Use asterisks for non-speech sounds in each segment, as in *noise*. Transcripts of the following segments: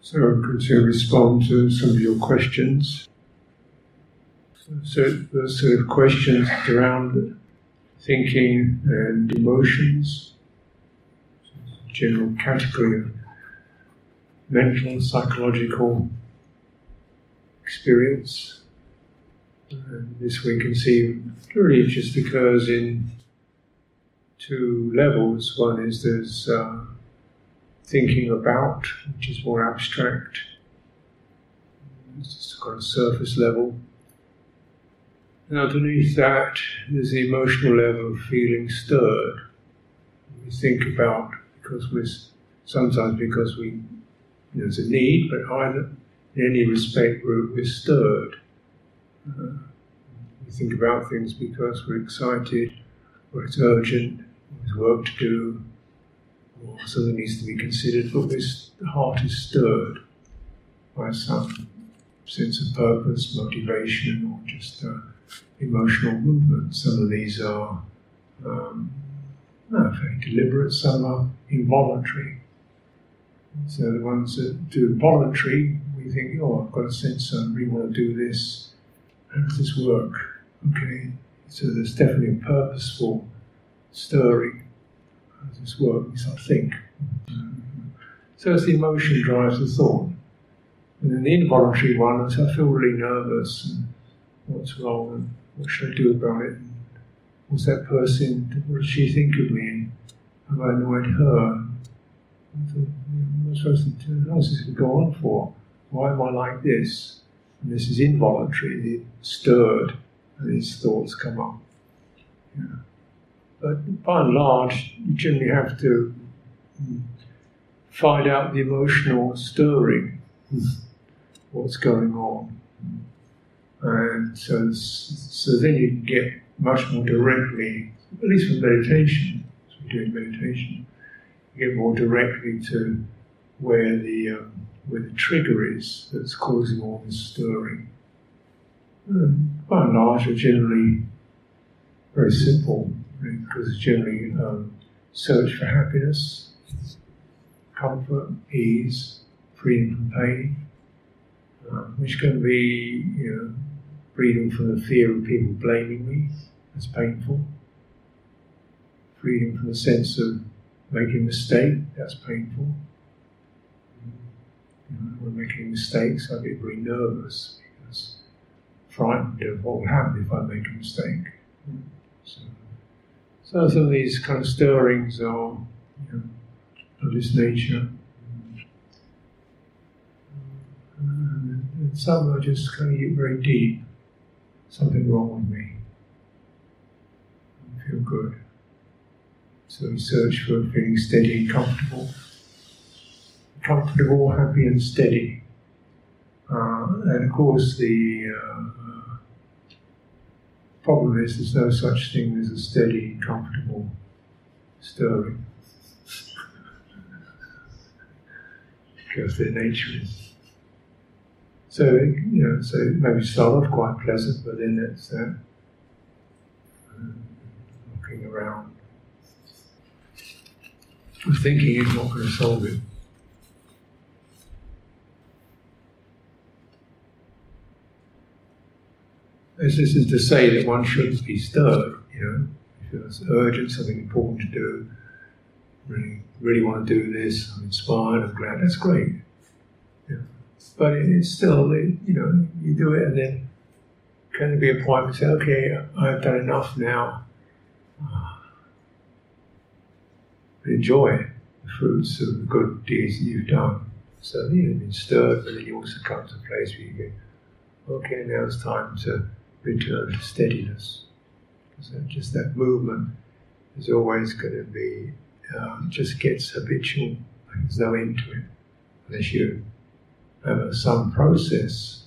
So I'm going to respond to some of your questions. So the sort of questions around thinking and emotions, general category of mental, psychological experience. And this we can see really just occurs in two levels. One is there's uh, thinking about, which is more abstract, it's just got a surface level. And underneath that, there's the emotional level of feeling stirred. We think about because we're sometimes because we you know, there's a need, but either in any respect we're, we're stirred. Uh, we think about things because we're excited, or it's urgent, there's work to do, something needs to be considered, but this, the heart is stirred by some sense of purpose, motivation, or just uh, emotional movement. Some of these are um, very deliberate, some are involuntary. So the ones that do voluntary, we think, oh, I've got a sense I really want to do this. How does this work? Okay, so there's definitely a purposeful stirring. How does this work? I think. So it's the emotion drives the thought. And then the involuntary one is I feel really nervous and what's wrong and what should I do about it? And what's that person, what does she think of me? And have I annoyed her? What's supposed to, how's this going to go on for? Why am I like this? And this is involuntary, stirred, and these thoughts come up. Yeah. But by and large, you generally have to find out the emotional stirring, what's going on. And so, so then you can get much more directly, at least with meditation, as we're doing meditation, you get more directly to where the, um, where the trigger is that's causing all this stirring. And by and large, are generally very simple because it's generally um, search for happiness, comfort, ease, freedom from pain, uh, which can be, you know, freedom from the fear of people blaming me, that's painful. Freedom from the sense of making a mistake, that's painful. You know, making mistakes, I get very nervous because frightened of what will happen if I make a mistake. So, so some of these kind of stirrings are you know, of this nature. And some are just kind of very deep. Something wrong with me. I feel good. So we search for feeling steady and comfortable. Comfortable, happy, and steady. Uh, and of course, the uh, problem is there's no such thing as a steady, comfortable stirring. because their nature is. So, you know, so maybe start off quite pleasant, but then it's uh, looking around. Thinking is not going to solve it. This isn't to say that one shouldn't be stirred, you know, if it's urgent, something important to do, really, really want to do this, I'm inspired, I'm glad, that's great. Yeah. But it's still, you know, you do it and then can there be a point where you say, okay, I've done enough now. Ah. But enjoy the fruits of the good deeds that you've done. So you've been stirred, but then you also come to a place where you go, okay, now it's time to return to steadiness. So just that movement is always going to be, um, just gets habitual, there's no end to it, unless you have some process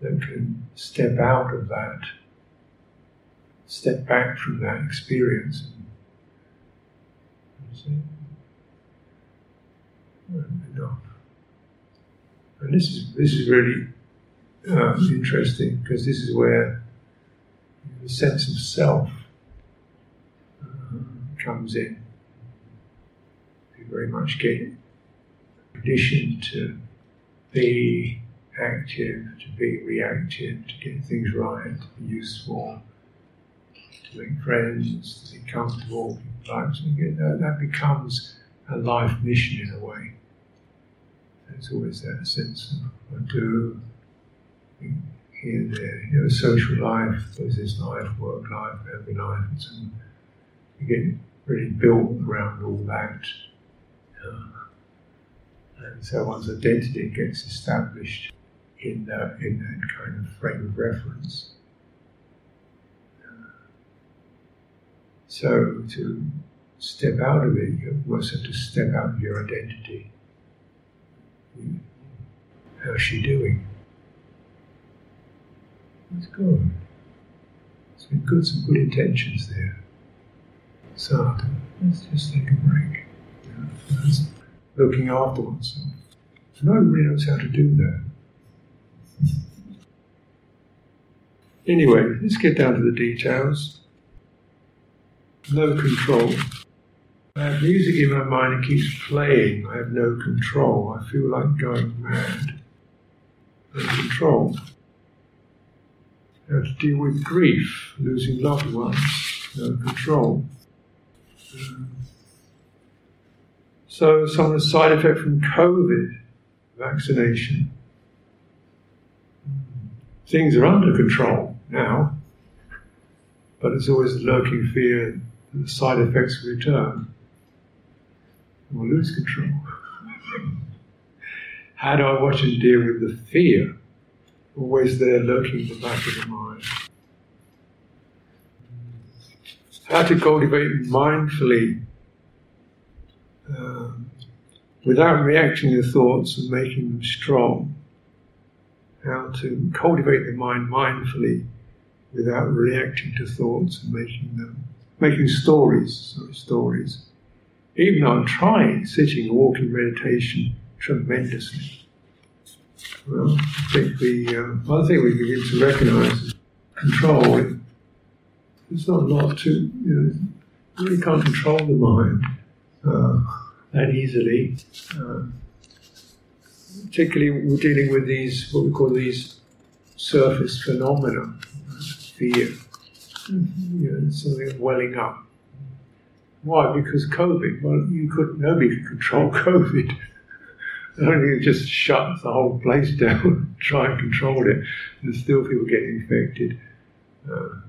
that can step out of that, step back from that experience. Enough. And this is this is really uh, interesting because this is where the sense of self uh, comes in. We very much get conditioned to be active, to be reactive, to get things right, to be useful, to make friends, to be comfortable, like that, that becomes a life mission in a way. There's always that sense of I do there, you know, social life, business life, work life, family life, and so you get really built around all that. Uh, and so one's identity gets established in that, in that kind of frame of reference. So to step out of it, you almost have to step out of your identity. How's she doing? It's good. It's been good, some good intentions there. So let's just take a break. You looking after oneself. Nobody knows how to do that. Anyway, let's get down to the details. No control. I have music in my mind, it keeps playing. I have no control. I feel like going mad. No control. How to deal with grief, losing loved ones, no control. Um, so, some of the side effect from COVID vaccination. Things are under control now, but there's always a lurking fear that the side effects will return. We'll lose control. *laughs* How do I watch and deal with the fear always there lurking in the back of the mind? How to cultivate mindfully um, without reacting to thoughts and making them strong. How to cultivate the mind mindfully without reacting to thoughts and making them making stories, sort of stories. Even though I'm trying sitting, walking meditation tremendously. Well, I think the uh, one thing we begin to recognise is control. It, there's not a lot to, you know, you really can't control the mind uh, that easily. Uh, particularly, we're dealing with these, what we call these surface phenomena, fear, you know, something welling up. Why? Because COVID. Well, you could nobody could control *laughs* COVID. Only just shut the whole place *laughs* down, try and control it, and still people get infected. Uh,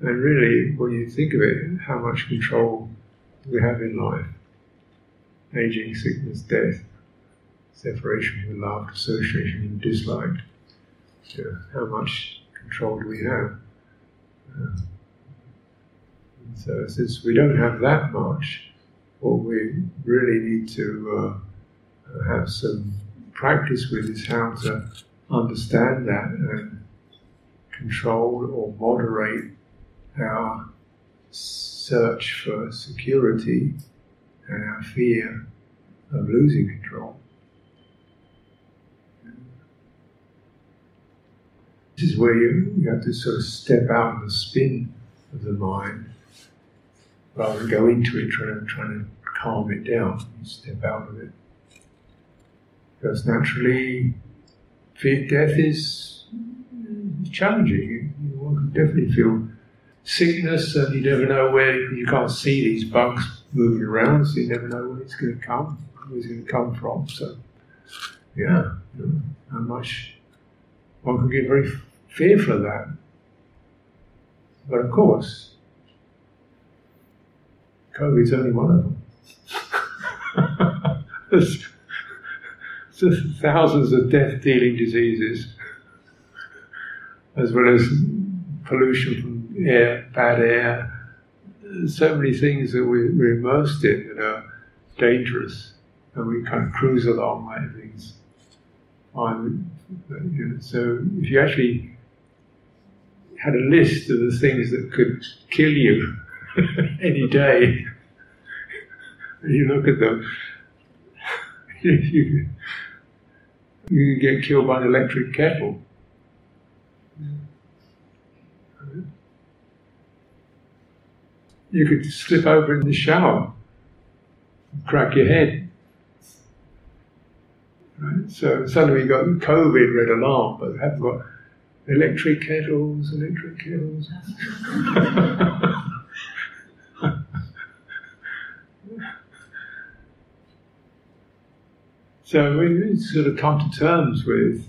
and really, when you think of it, how much control we have in life aging, sickness, death, separation from loved, association with disliked. how much control do we have? Uh, so, since we don't have that much, what we really need to uh, have some practice with is how to understand that and control or moderate our search for security and our fear of losing control. This is where you, you have to sort of step out of the spin of the mind rather than go into it trying trying to calm it down. You step out of it. Because naturally, death is challenging. One can definitely feel sickness, and you never know where you can't see these bugs moving around, so you never know where it's going to come, where it's going to come from. So, yeah, how much one can get very fearful of that. But of course, COVID's only one of them. *laughs* thousands of death-dealing diseases, as well as pollution from air, bad air, so many things that we, are immersed in that are dangerous, and we kind of cruise along like know, so if you actually had a list of the things that could kill you *laughs* any day, and *laughs* you look at them, *laughs* you, you get killed by an electric kettle. you could slip over in the shower, and crack your head. Right? So suddenly we got COVID red alarm, but we haven't got electric kettles, electric kettles. *laughs* so we sort of come to terms with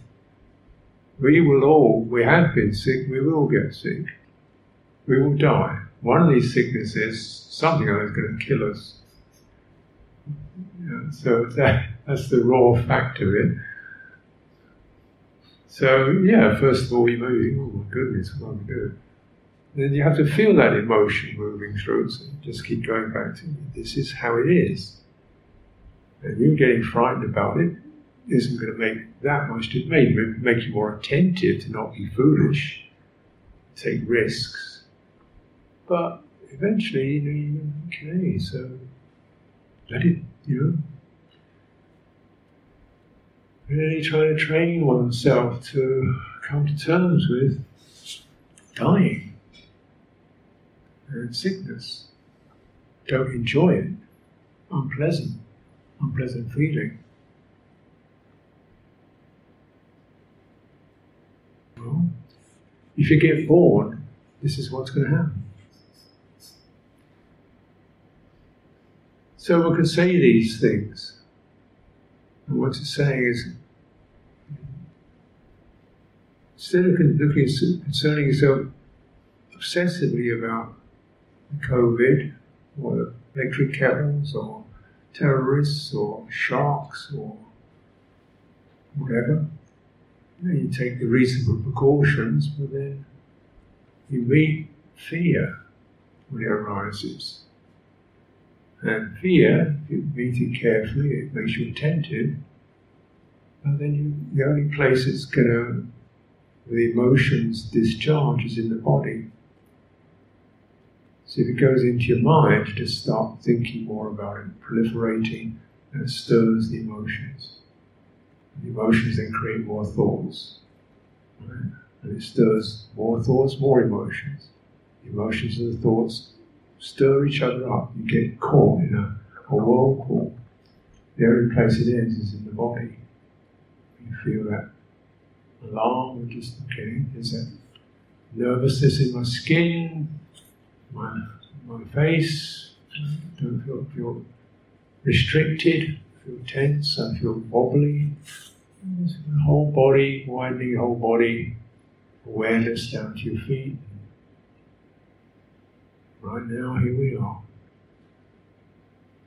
we will all, we have been sick, we will get sick, we will die. One of these sicknesses, something else is going to kill us. Yeah, so that, that's the raw fact of it. So, yeah, first of all, you may think, oh my goodness, what am I doing? Then you have to feel that emotion moving through, so just keep going back to this is how it is. And you getting frightened about it isn't going to make that much to make, make you more attentive to not be foolish, take risks. But eventually, you know, okay, so let it, you know. Really try to train oneself to come to terms with dying and sickness. Don't enjoy it. Unpleasant, unpleasant feeling. If you get born, this is what's going to happen. So we can say these things. And what it's saying is instead of looking concerning yourself obsessively about COVID or electric kettles or terrorists or sharks or whatever, you, know, you take the reasonable precautions, but then you meet fear when it arises. And fear, if you meet it carefully, it makes you attentive. And then you, the only place it's going to, the emotions discharge is in the body. So if it goes into your mind, just start thinking more about it, proliferating, and it stirs the emotions. The emotions then create more thoughts. Right? And it stirs more thoughts, more emotions. The emotions and the thoughts stir each other up. You get caught in a, a whirlpool. The only place it ends is in the body. You feel that alarm, just, okay, there's that nervousness in my skin, my, my face. Don't feel, feel restricted, feel tense, I feel wobbly. Whole body, widening whole body, awareness down to your feet. Right now, here we are.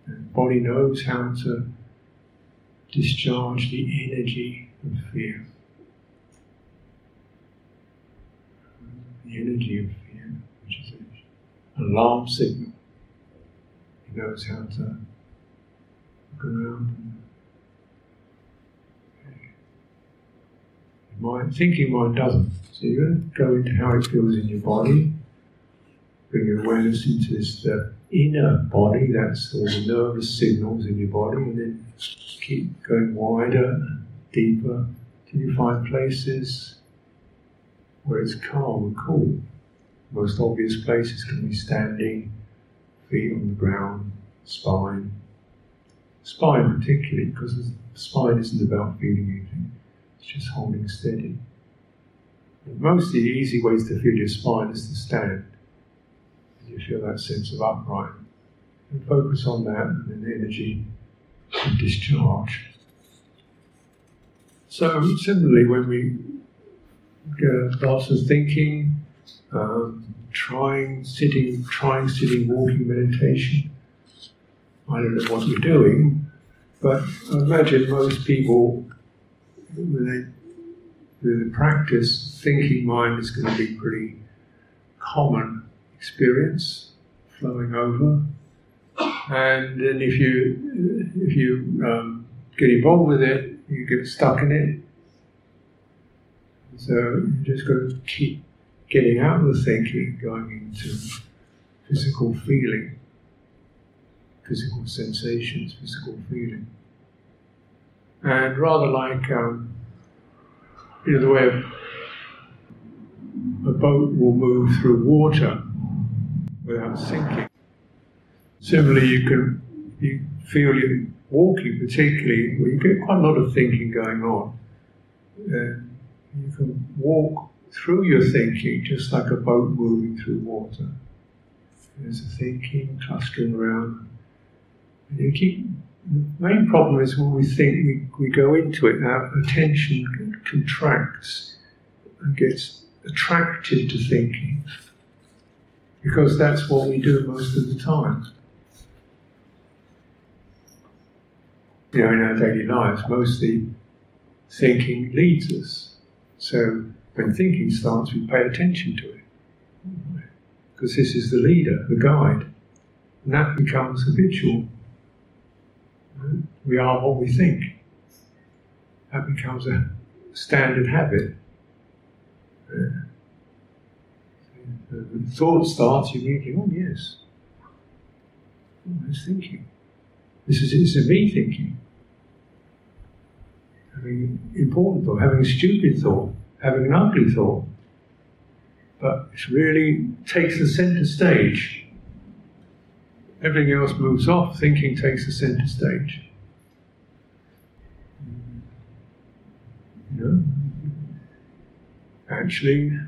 And body knows how to discharge the energy of fear. The energy of fear, which is an alarm signal. He knows how to look around mind, thinking mind doesn't. So to go into how it feels in your body, bring your awareness into this the inner body, that's all the nervous signals in your body, and then keep going wider, deeper, till you find places where it's calm and cool. Most obvious places can be standing, feet on the ground, spine. Spine particularly, because the spine isn't about feeling anything it's just holding steady. most of the easy ways to feel your spine is to stand. And You feel that sense of upright. And focus on that and then energy and discharge. So similarly, when we get lots of thinking, um, trying sitting, trying sitting, walking meditation. I don't know what you're doing, but I imagine most people with the practice, thinking mind is going to be pretty common experience flowing over. And then if you if you um, get involved with it, you get stuck in it. So you just got to keep getting out of the thinking, going into physical feeling, physical sensations, physical feeling and rather like um, you know the way a boat will move through water without sinking. Similarly, you can you feel you walking, particularly, where you get quite a lot of thinking going on, uh, you can walk through your thinking just like a boat moving through water. There's a thinking clustering around. And you keep. The main problem is when we think we, we go into it, our attention contracts and gets attracted to thinking because that's what we do most of the time. You know, in our daily lives, mostly thinking leads us. So when thinking starts, we pay attention to it. Because this is the leader, the guide. And that becomes habitual. We are what we think. That becomes a standard habit. The thought starts, you immediately, oh yes, I thinking. This is, this is me thinking. Having important thought, having a stupid thought, having an ugly thought. But it really takes the center stage. Everything else moves off, thinking takes the center stage. You know? Actually,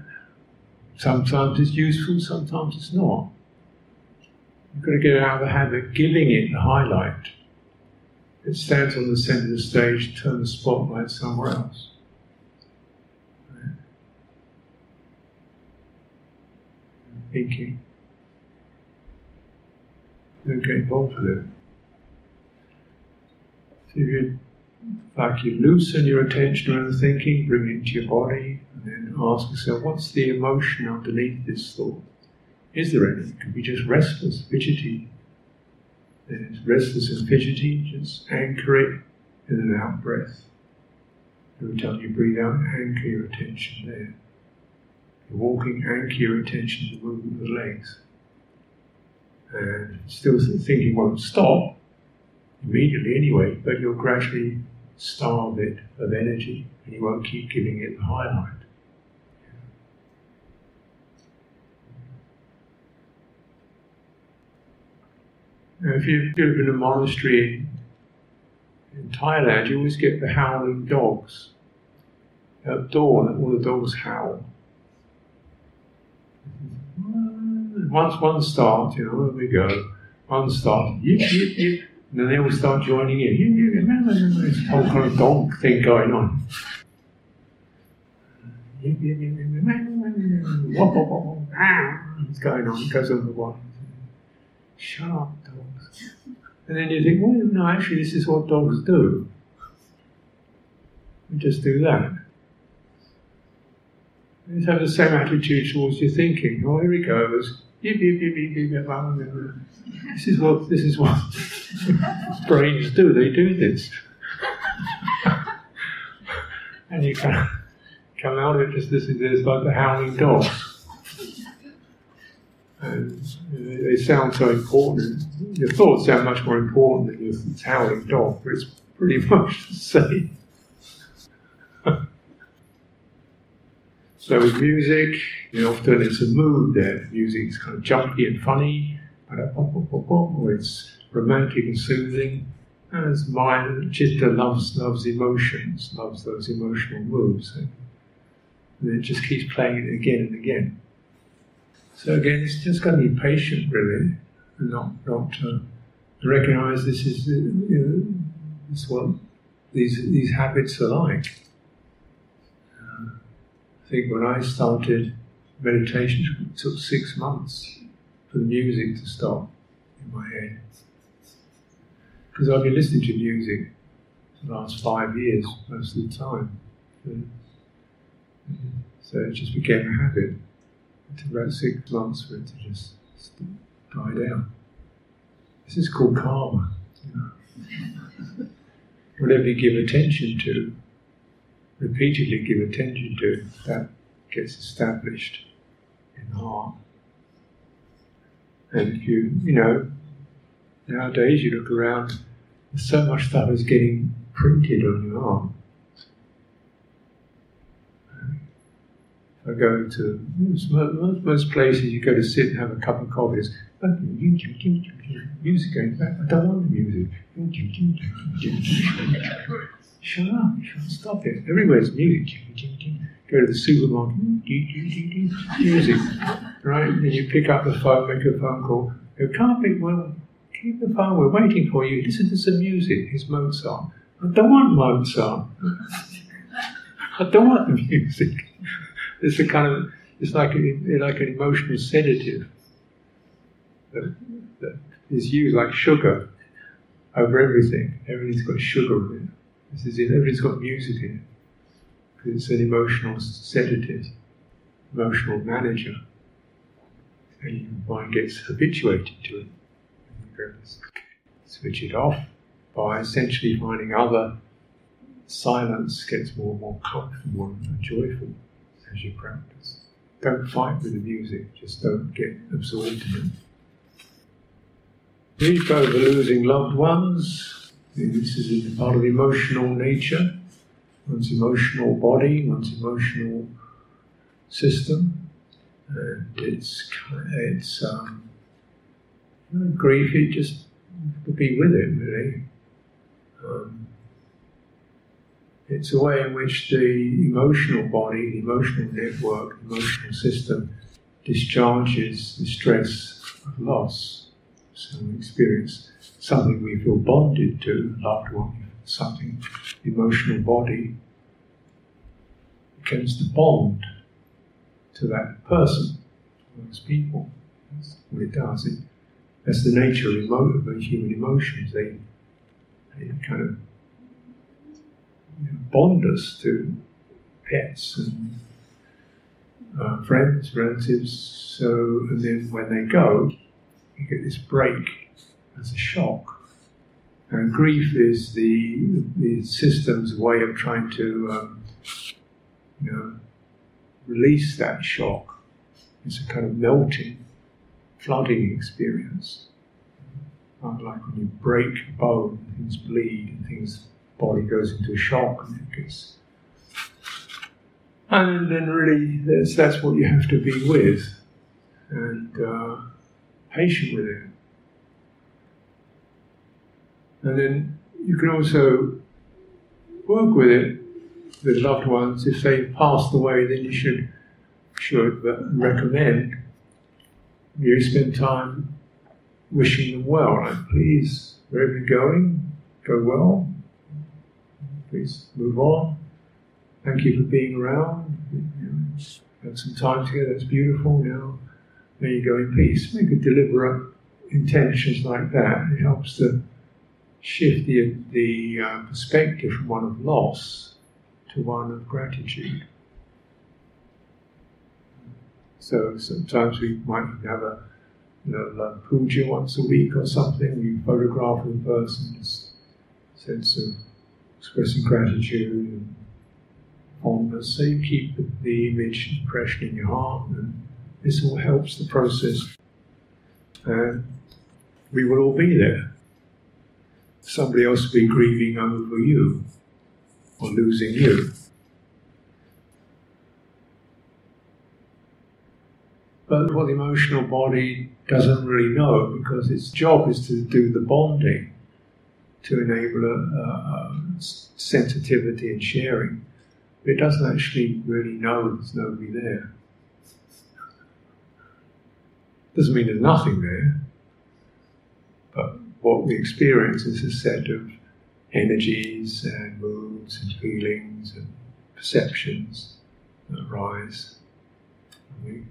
sometimes it's useful, sometimes it's not. You've got to get out of the habit of giving it the highlight. It stands on the center of the stage, turn the spotlight somewhere else. Thinking. Don't get involved with it. So if you like you loosen your attention around the thinking, bring it into your body, and then ask yourself, what's the emotion underneath this thought? Is there any? It could be just restless, fidgety. There's restless and fidgety, just anchor it in an out breath. Every time you breathe out, anchor your attention there walking, anchor your attention to the movement of the legs. And still thinking won't stop immediately anyway, but you'll gradually starve it of energy and you won't keep giving it the highlight. Now, if you've live in a monastery in, in Thailand, you always get the howling dogs. At dawn, all the dogs howl. Once one starts, you know, there we go. One starts, yip, yip, yip, and then they all start joining in. Yip, yip, yip, this whole kind of dog thing going on. Going on, goes on the one. Shut up, dogs. And then you think, well, no, actually, this is what dogs do. We just do that. Just have the same attitude towards your thinking. Oh, here he goes. This is what this is what *laughs* brains do. They do this, *laughs* and you can come out of it just this is like the howling dog. and they sound so important. Your thoughts sound much more important than your howling dog, it's pretty *laughs* much the same. So with music, you know, often it's a mood there. Music is kind of jumpy and funny, or it's romantic and soothing. And it's mind, Chitta loves loves emotions, loves those emotional moves, and, it just keeps playing it again and again. So again, it's just got to be patient, really, and not not uh, recognize this is uh, you know, this what these these habits are like think when I started meditation, it took six months for the music to stop in my head. Because I've been listening to music for the last five years most of the time. So it just became a habit. It took about six months for it to just die down. This is called karma. You know. *laughs* Whatever you give attention to, repeatedly give attention to, it, that gets established in the heart. And if you, you know, nowadays you look around, so much stuff is getting printed on your arm. I go to most, most places, you go to sit and have a cup of coffee. It's oh, music going back. I don't want the music. Shut up! You can't stop it! Everywhere's music. Go to the supermarket. Music, right? And you pick up the phone, make a phone call. You can't be well. Keep the phone. We're waiting for you. Listen to some music. It's Mozart. I don't want Mozart. *laughs* I don't want the music. *laughs* It's a kind of, it's like, a, like an emotional sedative that, that is used like sugar over everything. Everything's got sugar in it. This is it. Everything's got music in it. Because it's an emotional sedative, emotional manager. And your mind gets habituated to it. Switch it off by essentially finding other silence gets more and more comfortable and joyful as you practice. Don't fight with the music, just don't get absorbed in it. Grief over losing loved ones. This is part of emotional nature, one's emotional body, one's emotional system. And it's, it's um, grief, it just to be with it, really. Um, it's a way in which the emotional body, the emotional network, the emotional system discharges the stress of loss. So we experience something we feel bonded to, loved one, something, emotional body, becomes the bond to that person, those people. That's what it does. It, that's the nature of, emo- of human emotions. They, they kind of bond us to pets and uh, friends, relatives. So, and then when they go, you get this break as a shock. And grief is the the system's way of trying to, um, you know, release that shock. It's a kind of melting, flooding experience. Like when you break a bone, things bleed and things body goes into shock and it gets. And then really, that's, that's what you have to be with and uh, patient with it. And then you can also work with it with loved ones. If they've passed away, then you should should recommend you spend time wishing them well. Like, please, wherever you're going, go well. Please move on. Thank you for being around. Had some time together, It's beautiful. Now, may you go in peace. Make a deliberate intentions like that. It helps to shift the, the uh, perspective from one of loss to one of gratitude. So sometimes we might have a you know, puja once a week or something. We photograph the person's sense of expressing gratitude and fondness. So you keep the image impression in your heart, and this all helps the process. And we will all be there. Somebody else will be grieving over you or losing you. But what the emotional body doesn't really know because its job is to do the bonding to enable a, a, sensitivity and sharing. It doesn't actually really know there's nobody there. Doesn't mean there's nothing there, but what we experience is a set of energies and moods and feelings and perceptions that arise. And we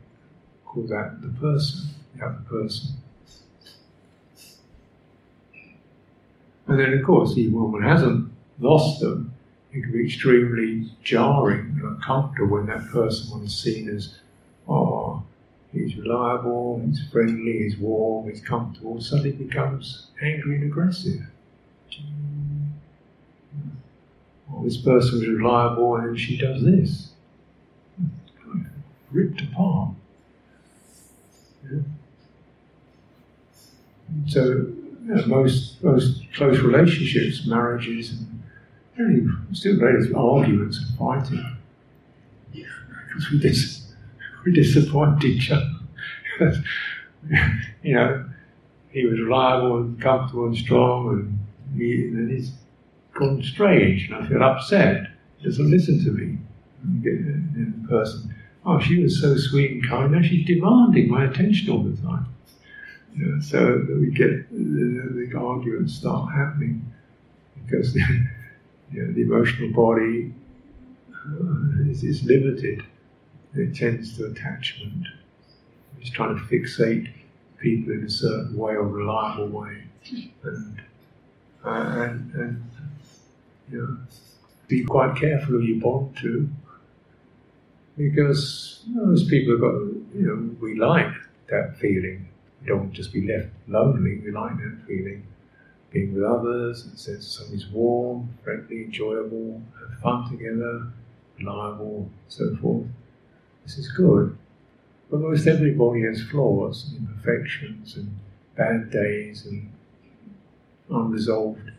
call that the person, the other person. And then, of course, even when one hasn't lost them, it can be extremely jarring and uncomfortable when that person is seen as, he's reliable, he's friendly, he's warm, he's comfortable, suddenly becomes angry and aggressive. Well, this person was reliable and she does this. Ripped apart. Yeah. So you know, most most close relationships, marriages, and really still there's arguments and fighting because we disappoint each other. *laughs* you know, he was reliable and comfortable and strong, and, he, and he's gone strange, and I feel upset. He doesn't listen to me. In person, oh, she was so sweet and kind. Now she's demanding my attention all the time. You know, so we get the, the arguments start happening because *laughs* you know, the emotional body uh, is, is limited. It tends to attachment. It's trying to fixate people in a certain way or reliable way, and uh, and, and you know, be quite careful who you bond to, because most people have got you know we like that feeling. We don't just be left lonely. We like that feeling, being with others, and sense something's warm, friendly, enjoyable, have fun together, reliable, so forth. This is good. But most everybody has flaws and imperfections and bad days and unresolved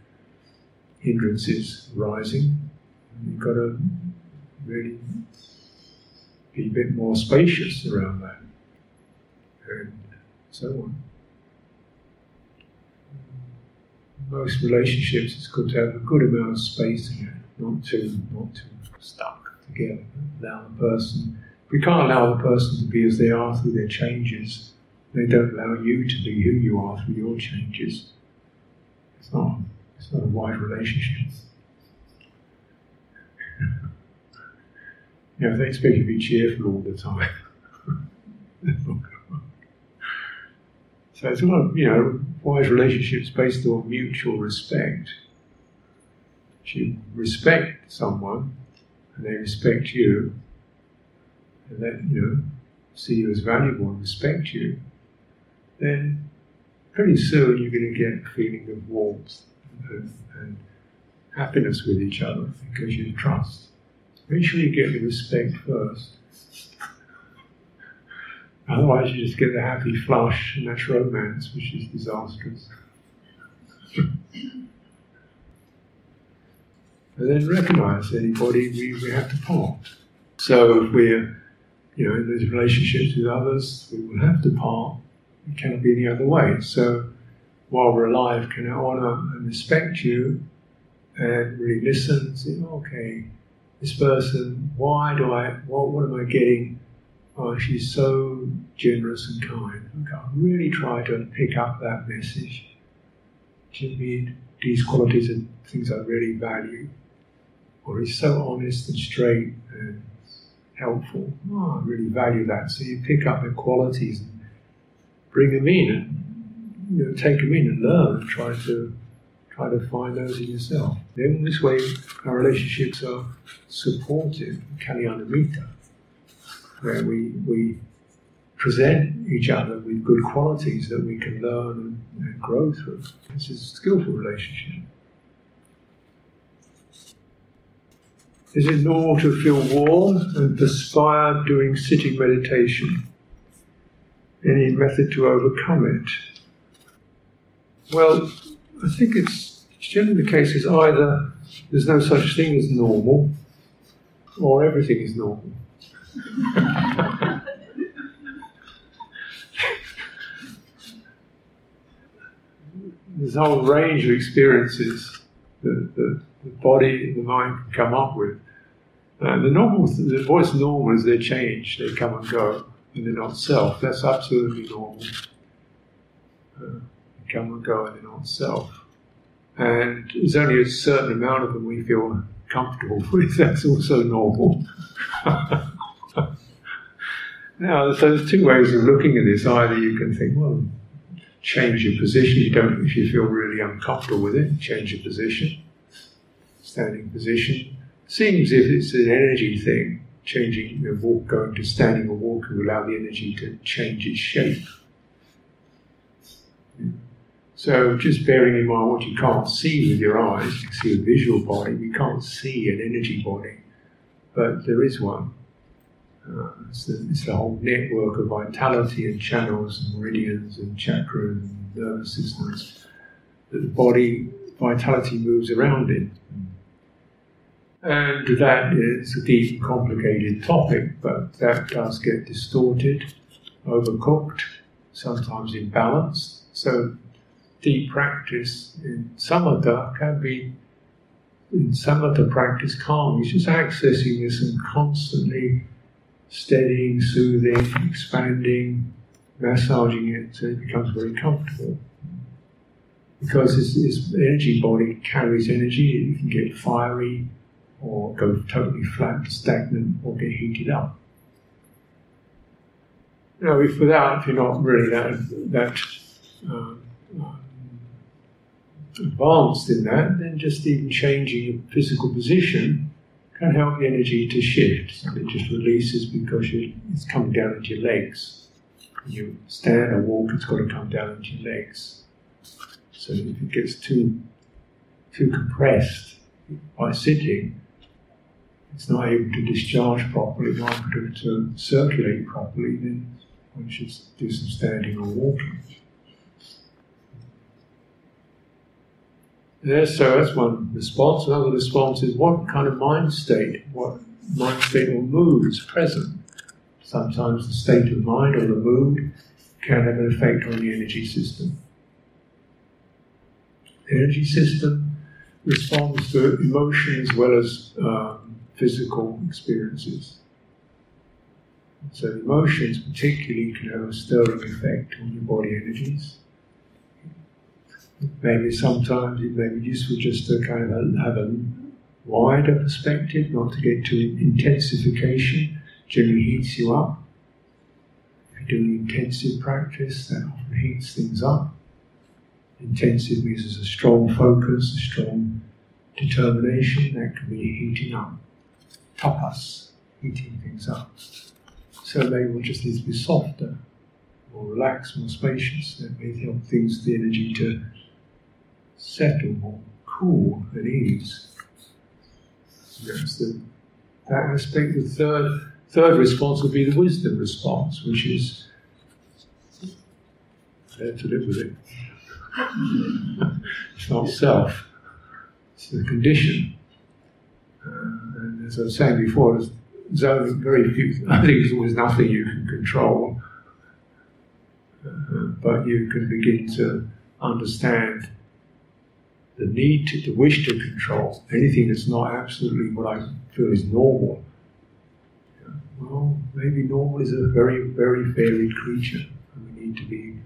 hindrances arising. You've got to really be a bit more spacious around that and so on. Most relationships, it's good to have a good amount of space in it, not too, not too stuck together. Allow the person we can't allow the person to be as they are through their changes. They don't allow you to be who you are through your changes. It's not, it's not a wide relationship. *laughs* you know, if they expect you to be cheerful all the time. *laughs* so it's not, you know, wise relationships based on mutual respect. If you respect someone and they respect you, and that you know see you as valuable and respect you, then pretty soon you're going to get a feeling of warmth and, and happiness with each other because you trust. Make sure you get the respect first. Otherwise, you just get the happy flush, and that's romance, which is disastrous. and then recognize anybody we, we have to part. So if we're you know, in those relationships with others, we will have to part. It cannot be any other way. So while we're alive, can I honour and respect you and really listen say, oh, okay, this person, why do I, what, what am I getting? Oh, she's so generous and kind. Okay, I'll really try to pick up that message. She mean these qualities and things I really value. Or he's so honest and straight and helpful. Oh, I really value that. So you pick up their qualities and bring them in and you know, take them in and learn and try to try to find those in yourself. Then this way our relationships are supportive, kalyanamitta, where we, we present each other with good qualities that we can learn and grow through. This is a skillful relationship. Is it normal to feel warm and perspire during sitting meditation? Any method to overcome it? Well, I think it's generally the case is either there's no such thing as normal or everything is normal. *laughs* there's a whole range of experiences that, that the body, the mind can come up with. The normal, the voice normal is they change, they come and go, and they're not self. That's absolutely normal. Uh, they come and go, and they're not self. And there's only a certain amount of them we feel comfortable *laughs* with. That's also normal. *laughs* now, so there's two ways of looking at this. Either you can think, well, change your position. You don't, if you feel really uncomfortable with it, change your position standing position. Seems if it's an energy thing, changing, know, walk, going to standing or walking will allow the energy to change its shape. So just bearing in mind what you can't see with your eyes, you can see a visual body, you can't see an energy body, but there is one. Uh, it's, the, it's, the, whole network of vitality and channels and meridians and chakras and nervous systems that the body vitality moves around in. And that is a deep, complicated topic, but that does get distorted, overcooked, sometimes imbalanced. So, deep practice in samatha can be, in samatha practice, calm. It's just accessing this and constantly steadying, soothing, expanding, massaging it so it becomes very comfortable because this, this energy body carries energy, it can get fiery or go totally flat, stagnant, or get heated up. Now, if without, if you're not really that, that um, um, advanced in that, then just even changing your physical position can help the energy to shift. And it just releases because it's coming down into your legs. When you stand or walk, it's got to come down into your legs. So if it gets too too compressed by sitting, it's not able to discharge properly, not able to circulate properly, then one should do some standing or walking. Yeah, so that's one response. Another response is what kind of mind state, what mind state or mood is present. Sometimes the state of mind or the mood can have an effect on the energy system The energy system responds to emotion as well as um, physical experiences. So emotions particularly can have a stirring effect on your body energies. Maybe sometimes it may be useful just to kind of have a wider perspective, not to get to intensification, generally heats you up. If you're doing intensive practice, that often heats things up. Intensive means there's a strong focus, a strong determination that can be heating up. Tapas, heating things up. So they will just need to be softer, more relaxed, more spacious. That may help things, the energy to settle, more cool at ease. That's the, that aspect. The third, third response would be the wisdom response, which is there to live with it *laughs* it's not self, it's the condition. Uh, as I was saying before, there's, very few, *laughs* I think there's always nothing you can control, uh, but you can begin to understand the need to, the wish to control anything that's not absolutely what I feel is normal. Well, maybe normal is a very, very varied creature, and we need to be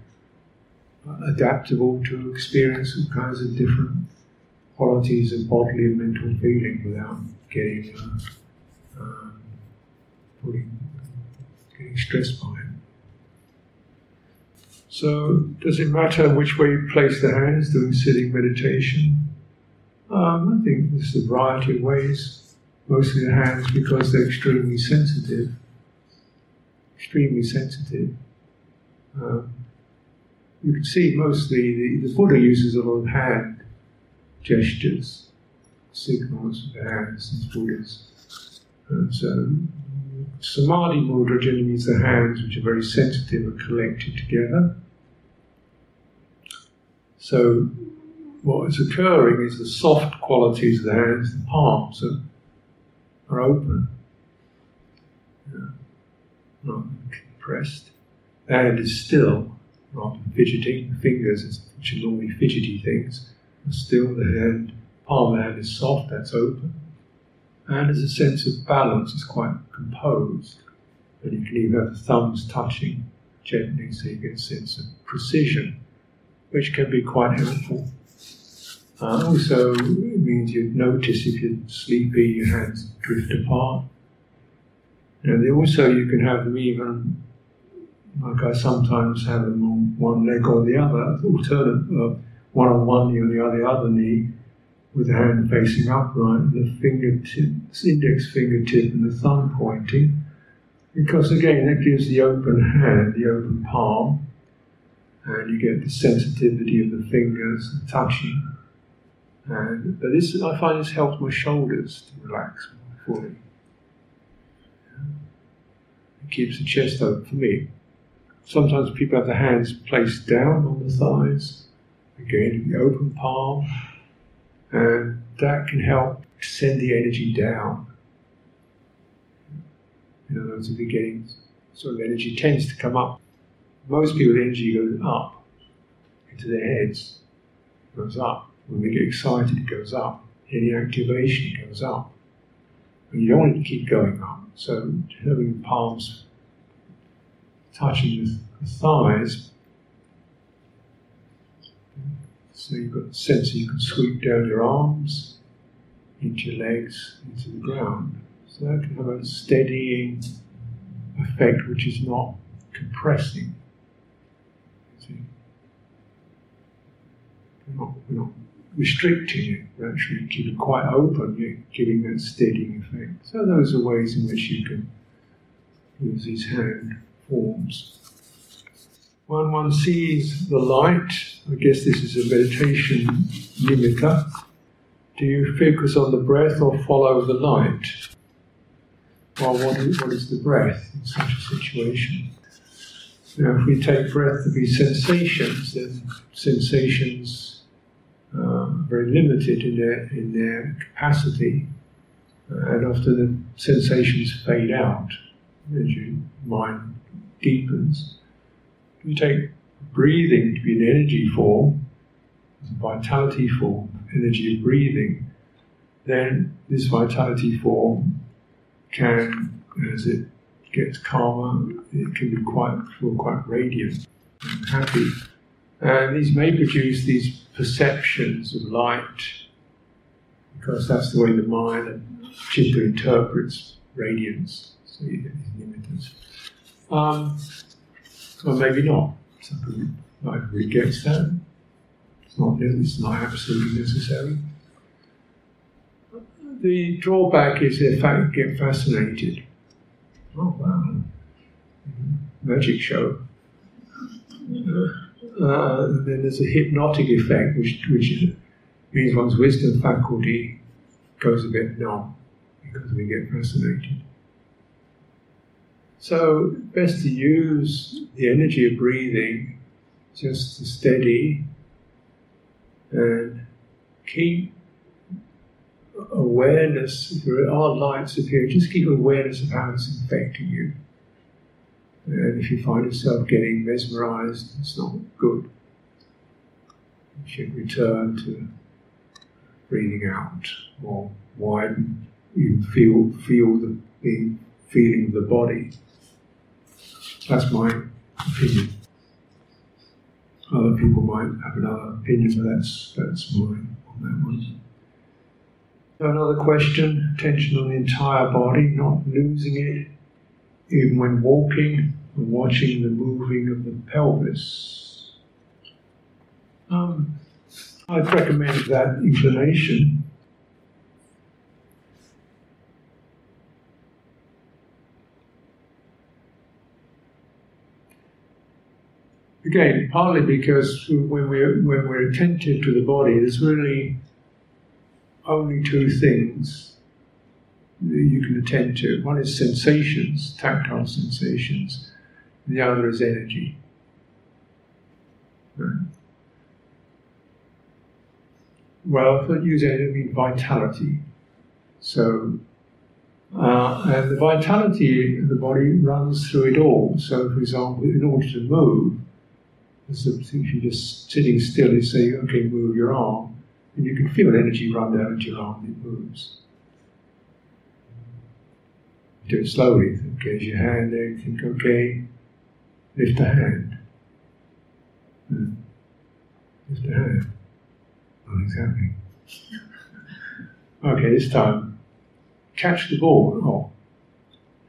adaptable to experience all kinds of different qualities of bodily and mental feeling without getting um, putting, getting stressed by it. So, does it matter which way you place the hands during sitting meditation? Um, I think there's a variety of ways. Mostly the hands because they're extremely sensitive. Extremely sensitive. Um, you can see mostly the, the Buddha uses a lot of hand gestures, signals hands as Buddhas. And so Samadhi mudra generally means the hands which are very sensitive and collected together. So what is occurring is the soft qualities of the hands, the palms are, are open, yeah, not compressed. The hand is still not fidgeting. The fingers, which are normally fidgety things, are still the hand. Palm of the hand is soft, that's open. And there's a sense of balance, it's quite composed. And you can even have the thumbs touching gently so you get a sense of precision, which can be quite helpful. Uh, also, it means you notice if you're sleepy, your hands drift apart. And also, you can have them even like I sometimes have them on one leg or the other, alternate, uh, one on one knee or the other, the other knee, with the hand facing upright, the fingertip, index fingertip and the thumb pointing, because again that gives the open hand, the open palm, and you get the sensitivity of the fingers touching. And but this, I find this helps my shoulders to relax more fully. It keeps the chest open for me. Sometimes people have their hands placed down on the thighs, again, the open palm, and that can help send the energy down. In other words, the beginning, sort of energy tends to come up. Most people, energy goes up into their heads, goes up. When we get excited, it goes up. Any activation goes up. And you don't want it to keep going up. So having palms touching the thighs, so you've got a sense that you can sweep down your arms, into your legs, into the ground. So that can have a steadying effect which is not compressing. See? We're not, we're not restricting it, we're actually keeping it quite open, you're giving that steadying effect. So those are ways in which you can use these hand forms. When one sees the light, I guess this is a meditation nimitta, do you focus on the breath or follow the light? Well, what is, what is the breath in such a situation? Now, if we take breath to be sensations, then sensations are very limited in their, in their capacity, uh, and often the sensations fade out as your mind deepens. We take breathing to be an energy form, vitality form, energy of breathing, then this vitality form can, as it gets calmer, it can be quite feel quite radiant and happy. And these may produce these perceptions of light, because that's the way the mind and chitta interprets radiance. So you get these images. Um, or maybe not. People might reject that. It's not, it's not absolutely necessary. The drawback is the fact you get fascinated. Oh wow, magic show. Uh, then there's a hypnotic effect, which, which means one's wisdom faculty goes a bit numb because we get fascinated. So, best to use the energy of breathing just to steady and keep awareness. If there are lights appear, just keep awareness of how it's affecting you. And if you find yourself getting mesmerized, it's not good. You should return to breathing out or widen. You feel feel the, the feeling of the body. That's my opinion. Other people might have another opinion, but that's that's mine on that one. Another question: tension on the entire body, not losing it, even when walking and watching the moving of the pelvis. Um, I'd recommend that inclination again, partly because when we're, when we're attentive to the body, there's really only two things that you can attend to. One is sensations, tactile sensations, the other is energy. Well, if I use energy, I mean vitality. So, uh, and the vitality of the body runs through it all. So, for example, in order to move, if you're just sitting still, you say, okay, move your arm, and you can feel energy run down into your arm, it moves. Do it slowly. As your hand there, you think, okay, lift the hand. Hmm. Lift the hand. Nothing's *laughs* happening. Okay, this time, catch the ball. Oh,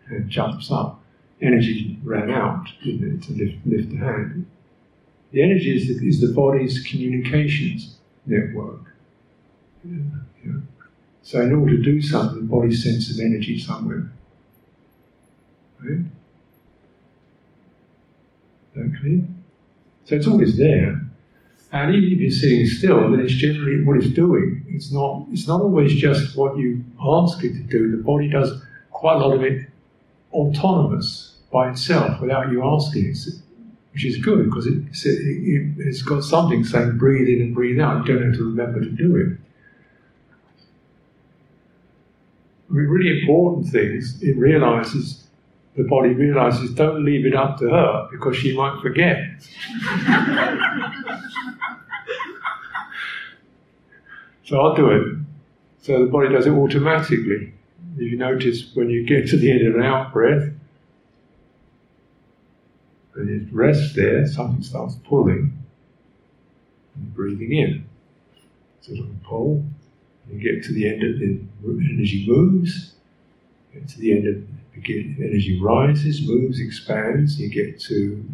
hand jumps up. Energy ran out, didn't it, to lift, lift the hand. The energy is the, is the body's communications network. Yeah, yeah. So, in order to do something, the body senses energy somewhere. Right? Clear? So it's always there. And even if you're sitting still, then it's generally what it's doing. It's not it's not always just what you ask it to do. The body does quite a lot of it autonomous by itself without you asking it which is good because it, it, has got something saying breathe in and breathe out. You don't have to remember to do it. really important things, it realizes, the body realizes, don't leave it up to her because she might forget. *laughs* so I'll do it. So the body does it automatically. You notice when you get to the end of an out breath, and it rests there, something starts pulling, and breathing in. So it'll pull, you get to the end of the energy moves, get to the end of begin, energy rises, moves, expands, you get to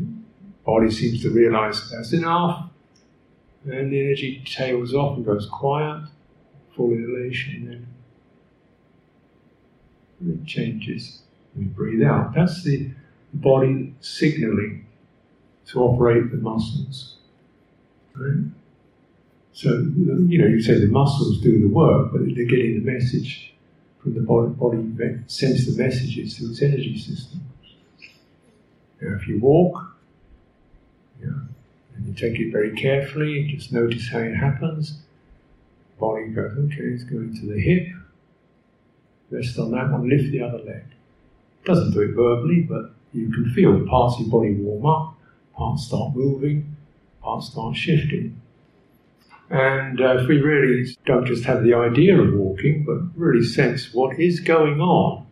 body seems to realize that's enough, and the energy tails off and goes quiet, full elation then it changes. We breathe out. That's the body signaling to operate the muscles. Right? So, you know, you say the muscles do the work, but they're getting the message from the body, body sends the messages to its energy system. Now, if you walk, yeah, and you take it very carefully, just notice how it happens. Body goes, okay, it's going to the hip, rest on that one, lift the other leg. Doesn't do it verbally, but you can feel parts of your body warm up, parts start moving, parts start shifting. And uh, if we really don't just have the idea of walking, but really sense what is going on,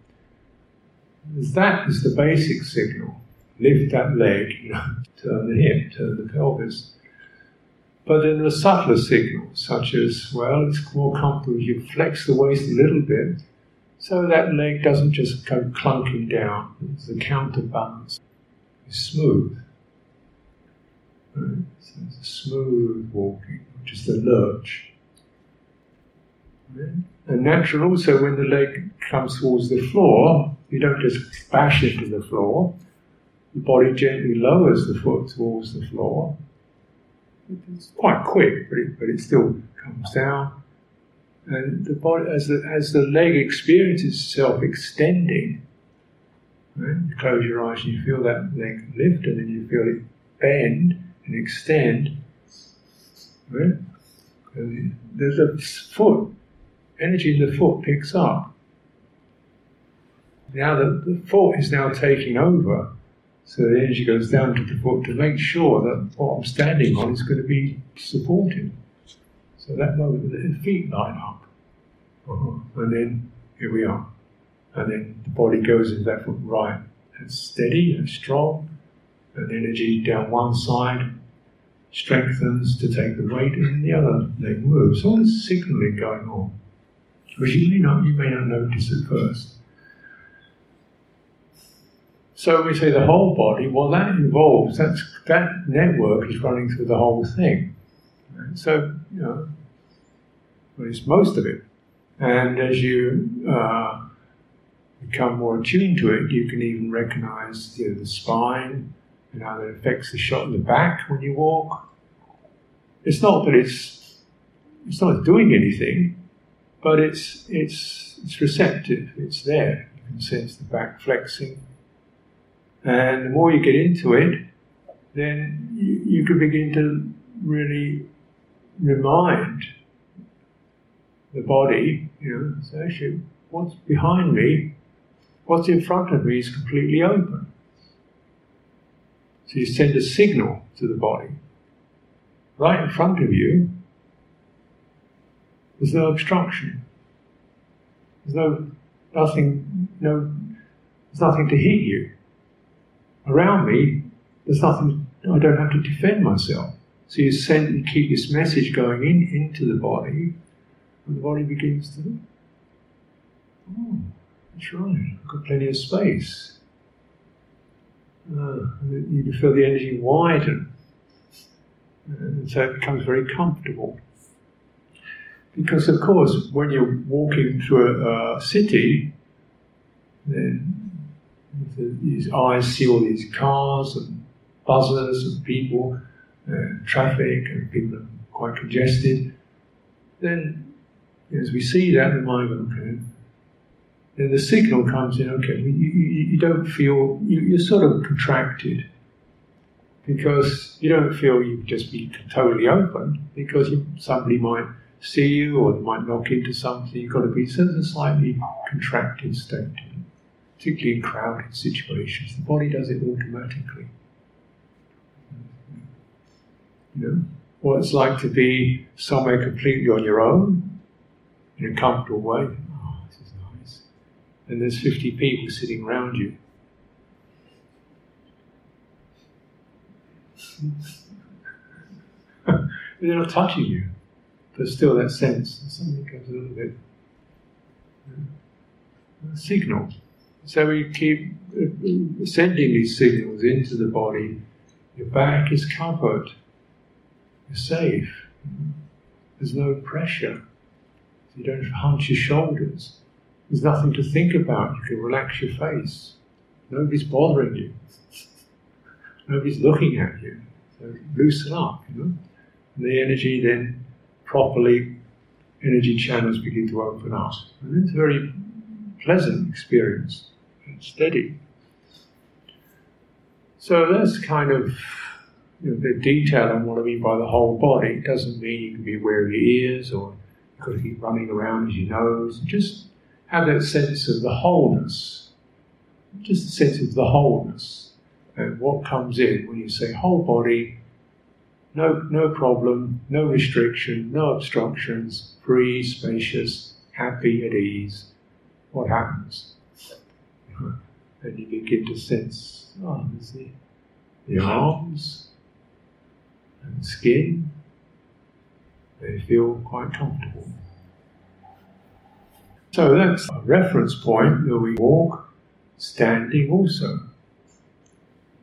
that is the basic signal. Lift that leg, you know, *laughs* turn the hip, turn the pelvis. But then are subtler signals, such as, well, it's more comfortable if you flex the waist a little bit, so that leg doesn't just go clunking down. it's The counterbalance is smooth. Right? So it's a smooth walking, just a lurch. Right? And natural also when the leg comes towards the floor, you don't just bash into the floor. The body gently lowers the foot towards the floor. It's quite quick, but it, but it still comes down and the body, as the, as the leg experiences itself extending, right? you close your eyes and you feel that leg lift, and then you feel it bend and extend. Right? And there's a foot, energy in the foot picks up. Now the, the foot is now taking over, so the energy goes down to the foot to make sure that what I'm standing on is going to be supported. So that moment, the feet line up. Uh-huh. And then here we are. And then the body goes into that foot right. And steady and strong. And energy down one side strengthens to take the weight, and the other leg moves. All this signaling going on, which you may not, you may not notice at first. So we say the whole body, well, that involves, that's, that network is running through the whole thing. So, you know, well, it's most of it. And as you uh, become more attuned to it, you can even recognize you know, the spine and how that affects the shot in the back when you walk. It's not that it's it's not doing anything, but it's it's it's receptive. It's there. You can sense the back flexing, and the more you get into it, then you, you can begin to really remind the body, you know, so actually what's behind me, what's in front of me is completely open. So you send a signal to the body. Right in front of you, there's no obstruction. There's no nothing no there's nothing to hit you. Around me, there's nothing I don't have to defend myself. So you send you keep this message going in into the body and the body begins to, oh, that's right, I've got plenty of space. Uh, you can feel the energy widen. And so it becomes very comfortable. Because, of course, when you're walking through a, a city, then these eyes see all these cars and buzzers and people Uh, traffic and people are quite congested. Then as we see that, the mind goes, okay. Then the signal comes in, okay, you, you, you don't feel, you, you're sort of contracted because you don't feel you just be totally open because you, somebody might see you or they might knock into something. You've got to be so a slightly contracted state, particularly in crowded situations. The body does it automatically. You know, what it's like to be somewhere completely on your own in a comfortable way. Oh, this is nice. And there's 50 people sitting around you. *laughs* They're not touching you, but still that sense, something comes a little bit. A signal. So we keep uh, sending these signals into the body. Your back is covered. You're safe. There's no pressure. You don't hunch your shoulders. There's nothing to think about. You can relax your face. Nobody's bothering you. *laughs* Nobody's looking at you. So loosen up, you know. And the energy then properly, energy channels begin to open up. And it's a very pleasant experience. It's steady. So that's kind of you know, the detail on what I mean by the whole body. Doesn't mean you can be aware of your ears or got to keep running around as your nose. Just have that sense of the wholeness. Just the sense of the wholeness and what comes in when you say whole body, no, no problem, no restriction, no obstructions, free, spacious, happy, at ease. What happens? *laughs* And you begin to sense, oh, there's the, the arms and skin. They feel quite comfortable. So that's a reference point that we walk standing also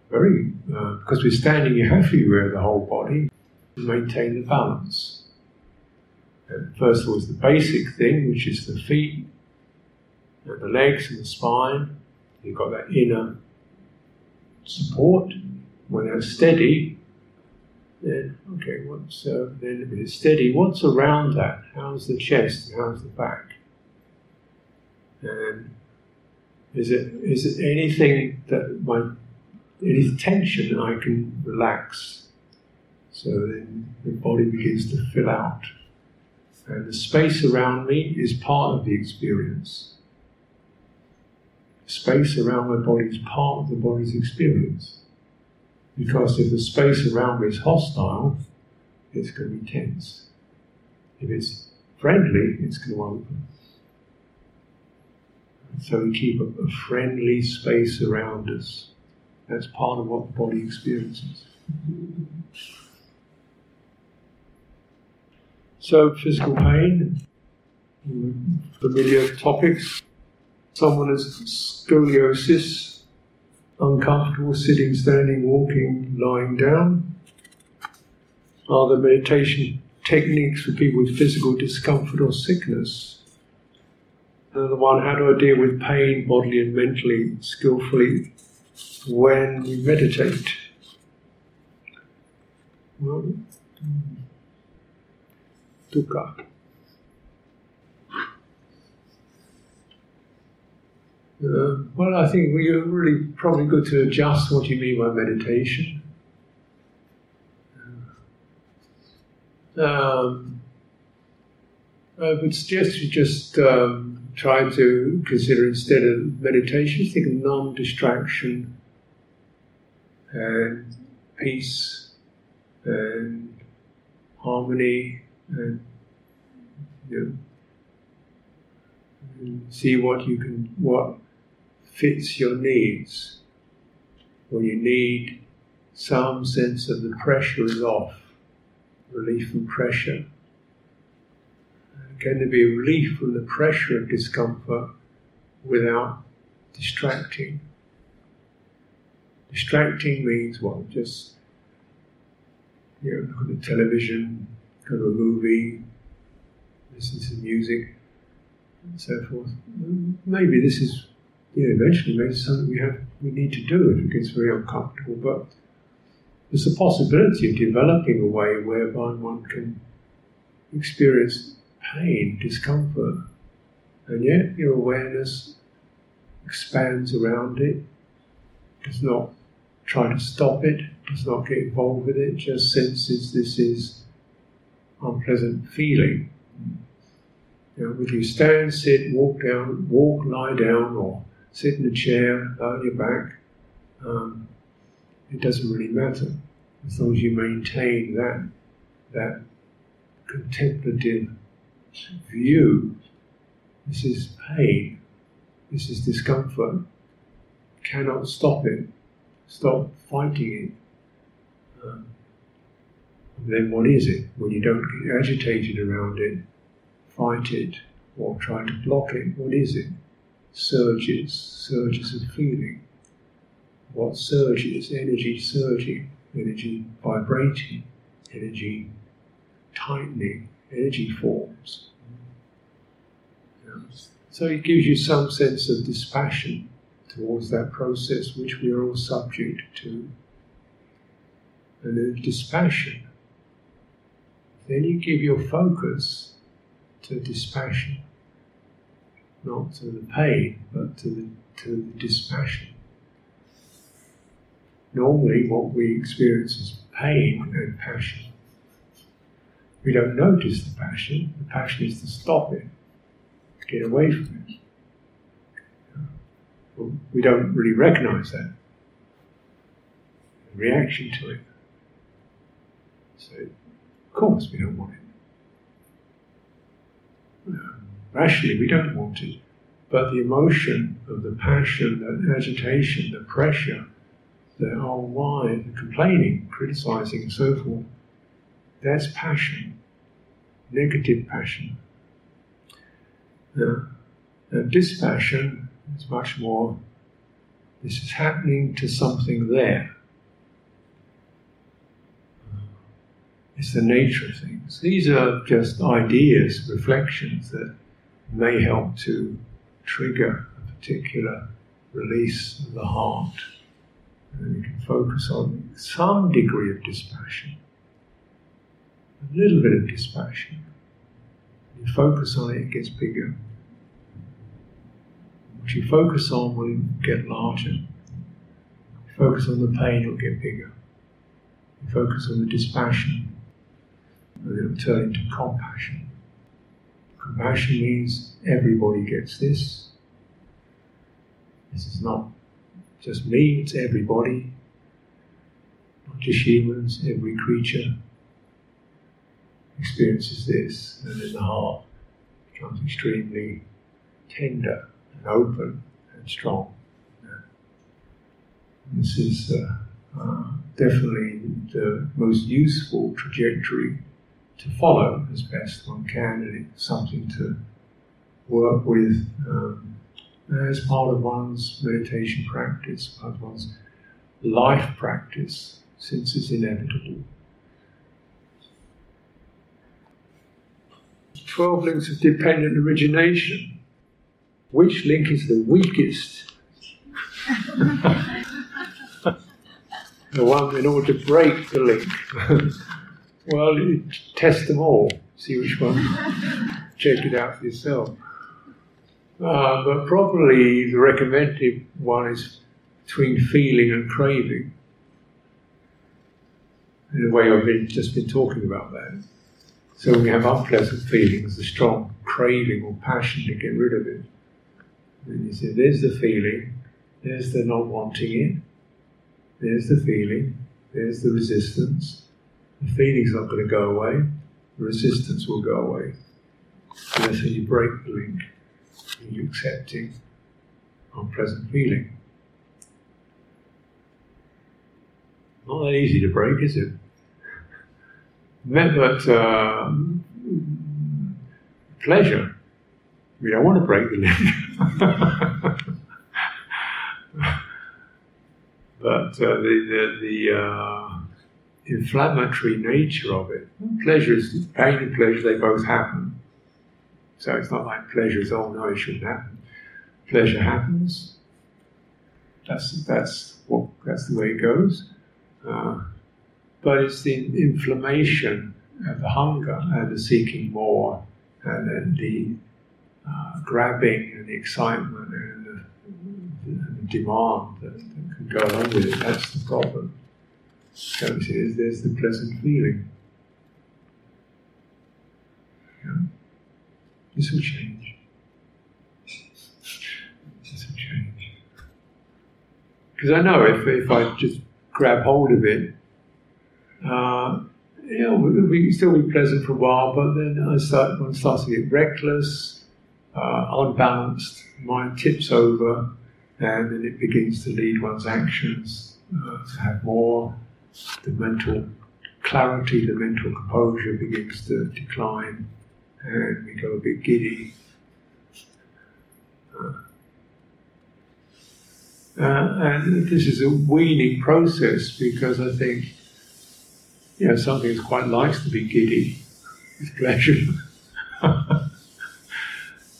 very, uh, because we're standing, you have to of the whole body to maintain the balance. And first of all, is the basic thing, which is the feet, and the legs, and the spine. You've got that inner support. When they're steady, then okay, what's uh, then if it's steady, what's around that? How's the chest? How's the back? And is it is it anything that might any tension I can relax. So then the body begins to fill out. And the space around me is part of the experience. Space around my body is part of the body's experience. Because if the space around me is hostile, it's going to be tense. If it's friendly, it's going to open. So we keep a, a friendly space around us. That's part of what the body experiences. So, physical pain, mm, familiar topics. Someone has scoliosis, uncomfortable sitting, standing, walking, lying down. Are there meditation techniques for people with physical discomfort or sickness? Another one, how do I deal with pain bodily and mentally skillfully when we meditate. Well, dukkha. Uh, well, I think you're really probably good to adjust what you mean by meditation. Um, I would suggest you just um, try to consider instead of meditation, think of non distraction and peace and harmony and you know, see what you can what fits your needs when you need some sense of the pressure is off relief from pressure can there be a relief from the pressure of discomfort without distracting Distracting means what? Just you know, look at the television, go to a movie, listen to music, and so forth. Maybe this is, know, eventually maybe something we have we need to do if it gets very uncomfortable. But there's a possibility of developing a way whereby one can experience pain, discomfort, and yet your awareness expands around it, does not try to stop it, does not get involved with it, just senses this is unpleasant feeling. Know, whether you stand, sit, walk down, walk, lie down, or sit in a chair, on your back, um, it doesn't really matter as long as you maintain that that contemplative view. This is pain. This is discomfort. Cannot stop it. Stop fighting it. Um, then what is it? When you don't get agitated around it, fight it, or try to block it, what is it? Surges, surges of feeling. What surges? Energy surging, energy vibrating, energy tightening, energy forms. So it gives you some sense of dispassion towards that process which we are all subject to. And then dispassion. Then you give your focus to dispassion, not to the pain, but to the, to the dispassion. Normally, what we experience is pain and passion. We don't notice the passion, the passion is to stop it, get away from it. Uh, we don't really recognize that reaction to it. So, of course, we don't want it. Uh, rationally, we don't want it. But the emotion of the passion, the agitation, the pressure, the oh why, the complaining, criticizing, and so forth, that's passion, negative passion. Uh, dispassion is much more, this is happening to something there. It's the nature of things. These are just ideas, reflections that may help to trigger a particular release of the heart. And you can focus on some degree of dispassion a little bit of dispassion. You focus on it, it gets bigger. What you focus on will get larger. You focus on the pain, it'll get bigger. You focus on the dispassion, it'll turn into compassion. Compassion means everybody gets this. This is not just me, it's everybody, not just humans, every creature experiences this, and then the heart becomes extremely tender and open and strong. This is uh, uh, definitely the most useful trajectory to follow as best one can, and it's something to work with um, as part of one's meditation practice, part of one's life practice, since it's inevitable. 12 links of dependent origination. Which link is the weakest? *laughs* the one in order to break the link. *laughs* well, test them all, see which one, *laughs* check it out for yourself. Uh, but probably the recommended one is between feeling and craving. In a way, I've been, just been talking about that. So we have unpleasant feelings, a strong craving or passion to get rid of it. And you say, there's the feeling, there's the not wanting it, there's the feeling, there's the resistance. The feeling's not going to go away, the resistance will go away. How you break the link. You're accepting unpleasant feeling. Not that easy to break, is it? *laughs* but uh, pleasure. We don't want to break the link. *laughs* but uh, the, the, the uh, inflammatory nature of it, pleasure is pain and pleasure, they both happen. So it's not like pleasure is, oh no, it shouldn't happen. Pleasure happens. That's, that's, what, that's the way it goes. Uh, but it's the inflammation and the hunger and the seeking more and then the uh, grabbing and the excitement and the, the demand that, that, can go along with it. That's the problem. So see, there's the pleasant feeling. Yeah. This will change. This will change. Because I know if, if I just grab hold of it, uh, you know, we can still be pleasant for a while, but then I start, one starts to get reckless, uh, unbalanced, mind tips over, and then it begins to lead one's actions uh, to have more. The mental clarity, the mental composure begins to decline, and we go a bit giddy. Uh, uh, and this is a weaning process because I think, you know, something that quite nice to be giddy. It's pleasure. *laughs* but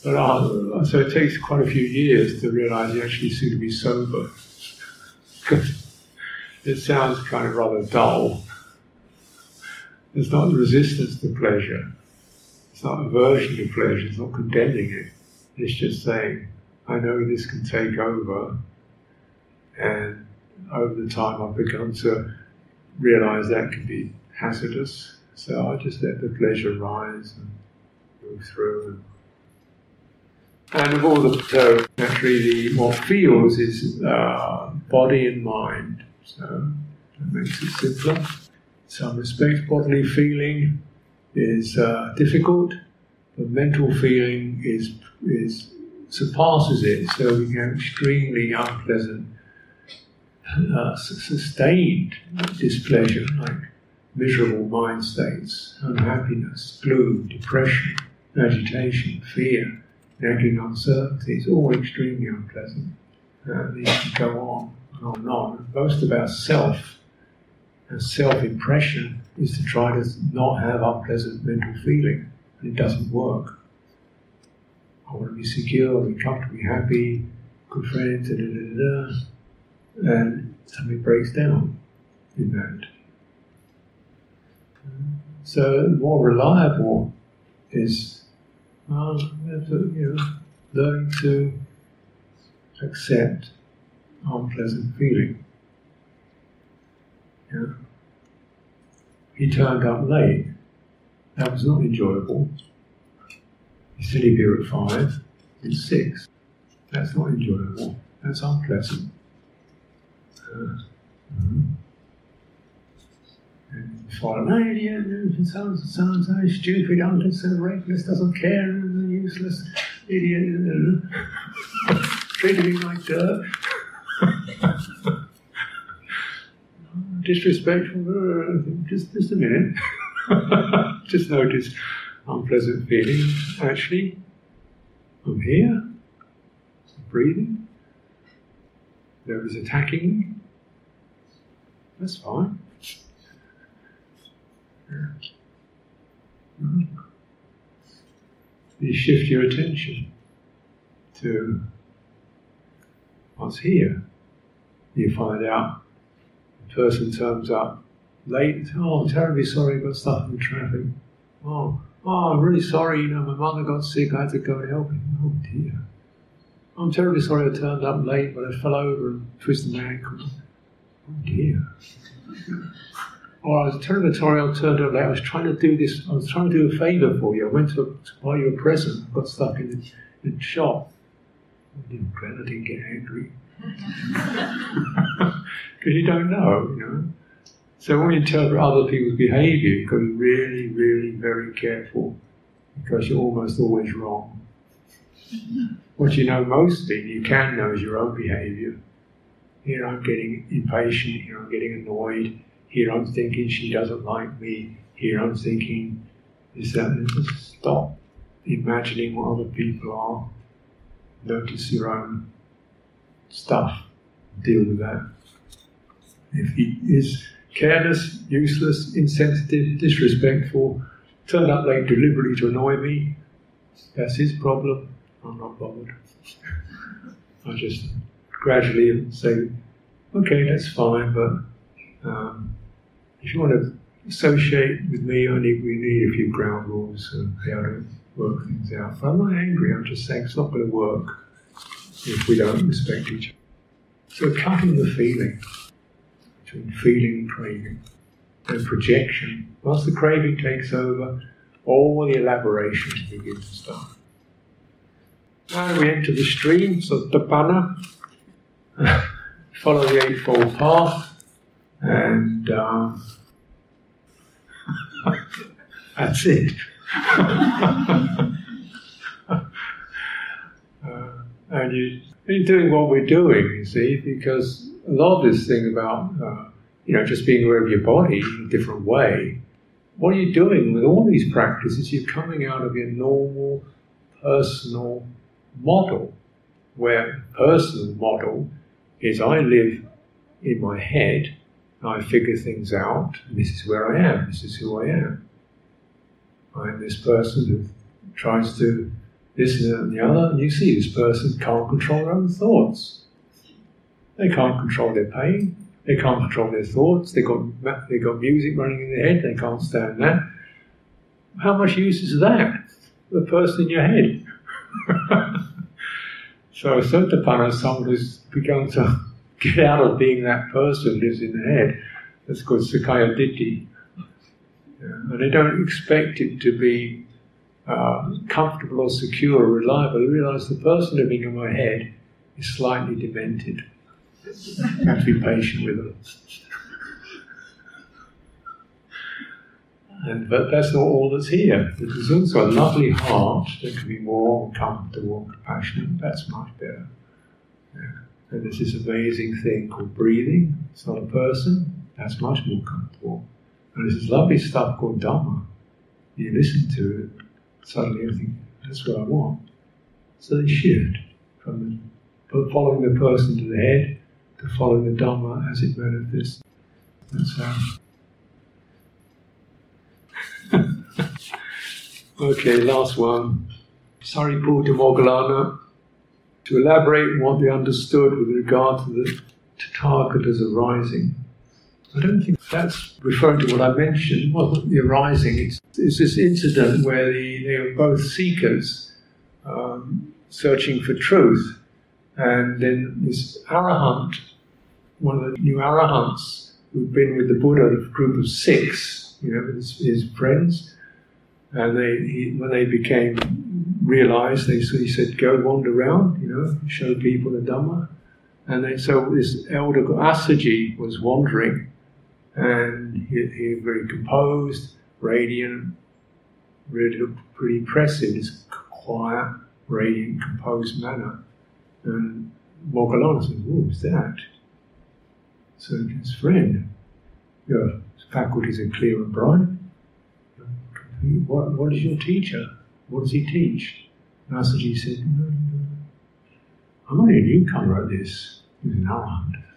uh, so it takes quite a few years to realize you actually seem to be sober. *laughs* it sounds kind of rather dull. It's not resistance to pleasure. It's not aversion to pleasure. It's not condemning it. It's just saying, I know this can take over and over the time, I've begun to realize that can be hazardous. So I just let the pleasure rise and move through. And of all the so naturally, the, what feels is uh, body and mind. So that makes it simpler. Some respect bodily feeling is uh, difficult, but mental feeling is is surpasses it. So we get extremely unpleasant uh, sustained displeasure, like miserable mind states, unhappiness, gloom, depression, agitation, fear, nagging uncertainty, it's all extremely unpleasant. Uh, these can go on on on. Most of our self and self impression is to try to not have unpleasant mental feeling, and it doesn't work. I want to be secure, be comfortable, be happy, good friends, da da da da and something breaks down in that. So more reliable is uh, you know, learning to accept unpleasant feeling. Yeah. He turned up late. That was not enjoyable. He said he'd be here at five. It's six. That's not enjoyable. That's unpleasant. Mm-hmm. And for an idiot, it sounds, sounds so stupid, understood, reckless, doesn't care, useless idiot, *laughs* treating me like dirt. *laughs* Disrespectful, just, just a minute. *laughs* just notice unpleasant feeling. Actually, I'm here, I'm breathing. There is attacking me. That's fine. You shift your attention to what's here. You find out the person turns up late. Oh, I'm terribly sorry, got stuck in traffic. Oh, oh, I'm really sorry. You know, my mother got sick. I had to go and help him. Oh dear. I'm terribly sorry I turned up late, but I fell over and twisted my ankle. Oh dear. *laughs* Or I was terribly sorry I turned up late. I was trying to do this, I was trying to do a favour for you. I went to, to buy you a present, got stuck in the, in the shop. Oh, I didn't, I didn't get angry. *laughs* Because you don't know, you know. So when we interpret other people's behaviour, you've got to be really, really very careful because you're almost always wrong. What you know mostly, you can know is your own behaviour. Here I'm getting impatient, here I'm getting annoyed, here I'm thinking she doesn't like me, here I'm thinking is that. Just stop imagining what other people are. Notice your own stuff, deal with that. If he is careless, useless, insensitive, disrespectful, turned up late deliberately to annoy me, that's his problem. I'm not bothered. *laughs* I just gradually say, okay, that's fine, but um, if you want to associate with me, need, we need a few ground rules and how to work things out. But I'm not angry, I'm just saying it's not going to work if we don't respect each other. So cutting the feeling between feeling and craving and projection. Once the craving takes over, all the elaborations begin to start. And we enter the stream, Sotapanna, *laughs* follow the Eightfold Path, and um, *laughs* that's it. *laughs* uh, and you, are doing what we're doing, you see, because a lot of this thing about, uh, you know, just being aware of your body in a different way, what are you doing with all these practices? You're coming out of your normal personal model, where personal model is I live in my head, I figure things out, and this is where I am, this is who I am. I'm this person who tries to this and the other, and you see this person can't control their own thoughts. They can't control their pain, they can't control their thoughts, they've got, they got music running in their head, they can't stand that. How much use is that? The person in your head. *laughs* so Sotapanna is someone who's begun to *laughs* get out of being that person who lives in the head. That's called Sakkaya Ditthi. Yeah, and they don't expect it to be uh, comfortable or secure or reliable. They realize the person living in my head is slightly demented. You have to be patient with them. And, but that's not all that's here. There's also a lovely heart that can be more comfortable, compassionate. That's much better. Yeah. And there's this amazing thing called breathing. It's not a person. That's much more comfortable. And there's this lovely stuff called Dhamma. You listen to it, suddenly think, that's what I want. So they shift from the, following the person to the head to following the Dhamma as it manifests. That's um, how. *laughs* okay, last one. Sariputta Moggallana. To elaborate what they understood with regard to the Tathagata's arising. I don't think that's referring to what I mentioned. Well, the arising is, is this incident where the, they were both seekers um, searching for truth, and then this arahant, one of the new arahants who'd been with the Buddha, a group of six, you know, his, his friends, and they he, when they became realized, they he said, "Go wander around, you know, show people the Dhamma." And then, so this elder Assaji was wandering, and he, he very composed, radiant, really looked pretty impressive, his quiet, radiant, composed manner. And Moggallana said, What was that? So his friend, your faculties are clear and bright. What, what is your teacher? What does he teach? And Assaji said, no, no, I'm only a newcomer at this. He was an arahant.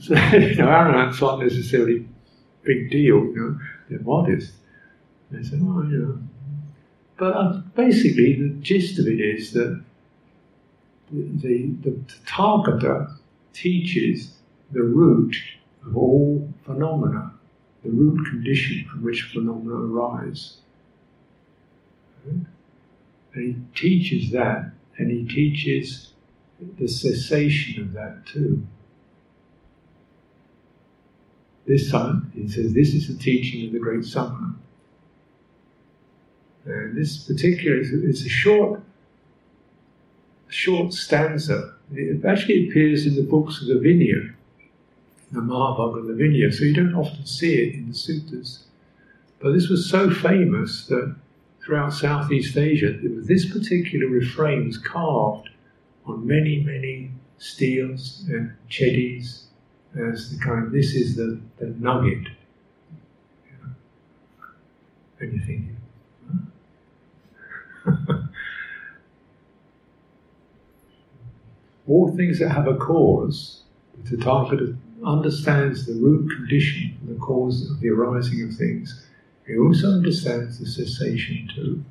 So, *laughs* you know, arahants aren't necessarily a big deal, you know, they're modest. They say, oh, you know. But uh, basically, the gist of it is that the, the, the teaches the root of all phenomena, the root condition from which phenomena arise. And he teaches that, and he teaches the cessation of that too. This time, he says, this is the teaching of the great Samana. And this particular, it's a short, short stanza. It actually appears in the books of the Vinaya, the Mahavagga and the Vinaya, so you don't often see it in the suttas. But this was so famous that throughout Southeast Asia, this particular refrain was carved on many, many steles and chedis as the kind this is the, the nugget. And you're thinking, *laughs* All things that have a cause, the Tathagata understands the root condition, the cause of the arising of things. He also understands the cessation too.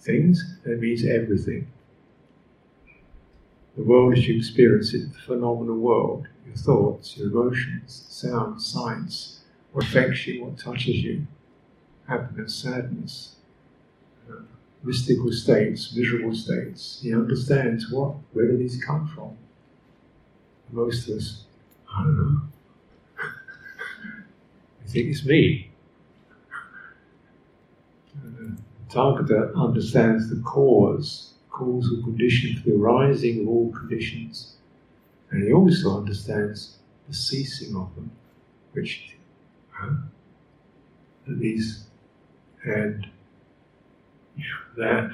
Things, that means everything. The world as you experience it, the phenomenal world, your thoughts, your emotions, sounds, sights, what affects you, what touches you, happiness, sadness, uh, mystical states, miserable states. He understands what, where do these come from? Most of us, I don't know. *laughs* I think it's me. Tathagata understands the cause, causal condition for the arising of all conditions, and he also understands the ceasing of them, which uh, these and that.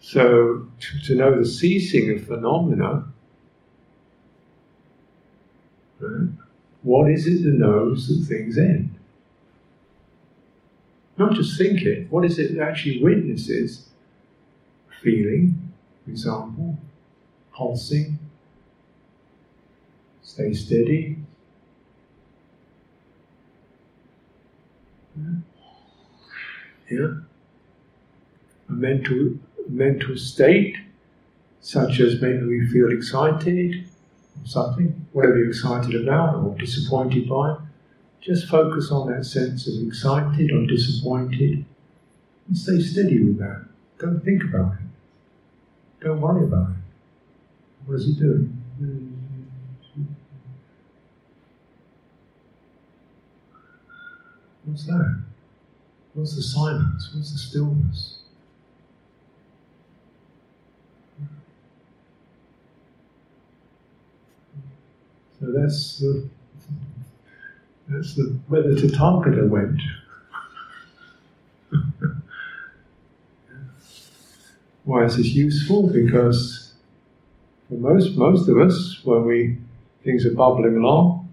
So to, to know the ceasing of phenomena, uh, what is it that knows that things end? Not just think it, what is it that actually witnesses feeling, for example, pulsing, stay steady. Yeah. A mental mental state, such as maybe we feel excited or something, whatever you're excited about or disappointed by. Just focus on that sense of excited or disappointed and stay steady with that. Don't think about it. Don't worry about it. What is he doing? What's that? What's the silence? What's the stillness? So that's the that's the where the Tathagata went. *laughs* Why is this useful? Because for most most of us, when we things are bubbling along,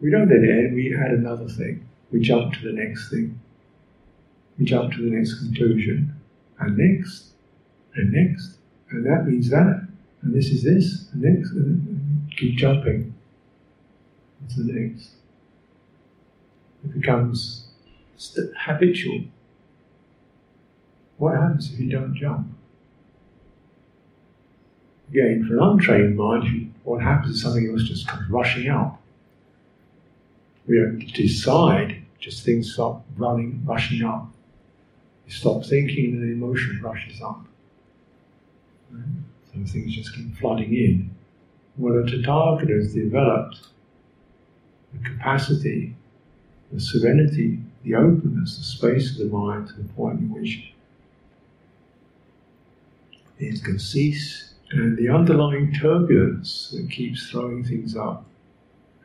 we don't let it end. We add another thing. We jump to the next thing. We jump to the next conclusion, and next, and next, and that means that, and this is this, and next, and keep jumping to the next. It becomes habitual. What happens if you don't jump? Again, for an untrained mind, what happens is something else just comes rushing out. We don't decide, just things start running, rushing up. You stop thinking and the emotion rushes up. So things just keep flooding in. Well, a Tathagata has developed the capacity, the serenity, the openness, the space of the mind to the point in which it can cease and the underlying turbulence that keeps throwing things up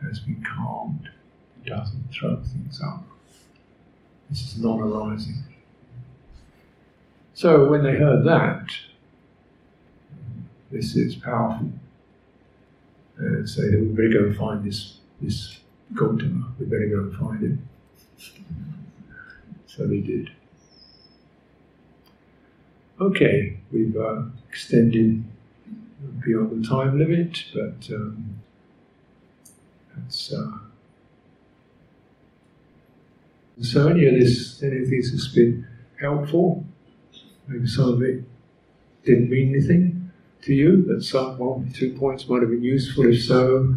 has been calmed. It doesn't throw things up. This is non arising. So when they heard that, this is powerful. And say better go and find this, this Gautama, we better go and find him. So they did. Okay, we've uh, extended beyond the time limit, but um, that's. Uh, so any of this, any of this has been helpful. Maybe some of it didn't mean anything to you, but some one, two points might have been useful. If so,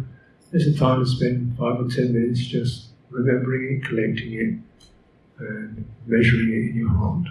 there's a time to spend five or ten minutes just remembering it, collecting it, and measuring it in your heart.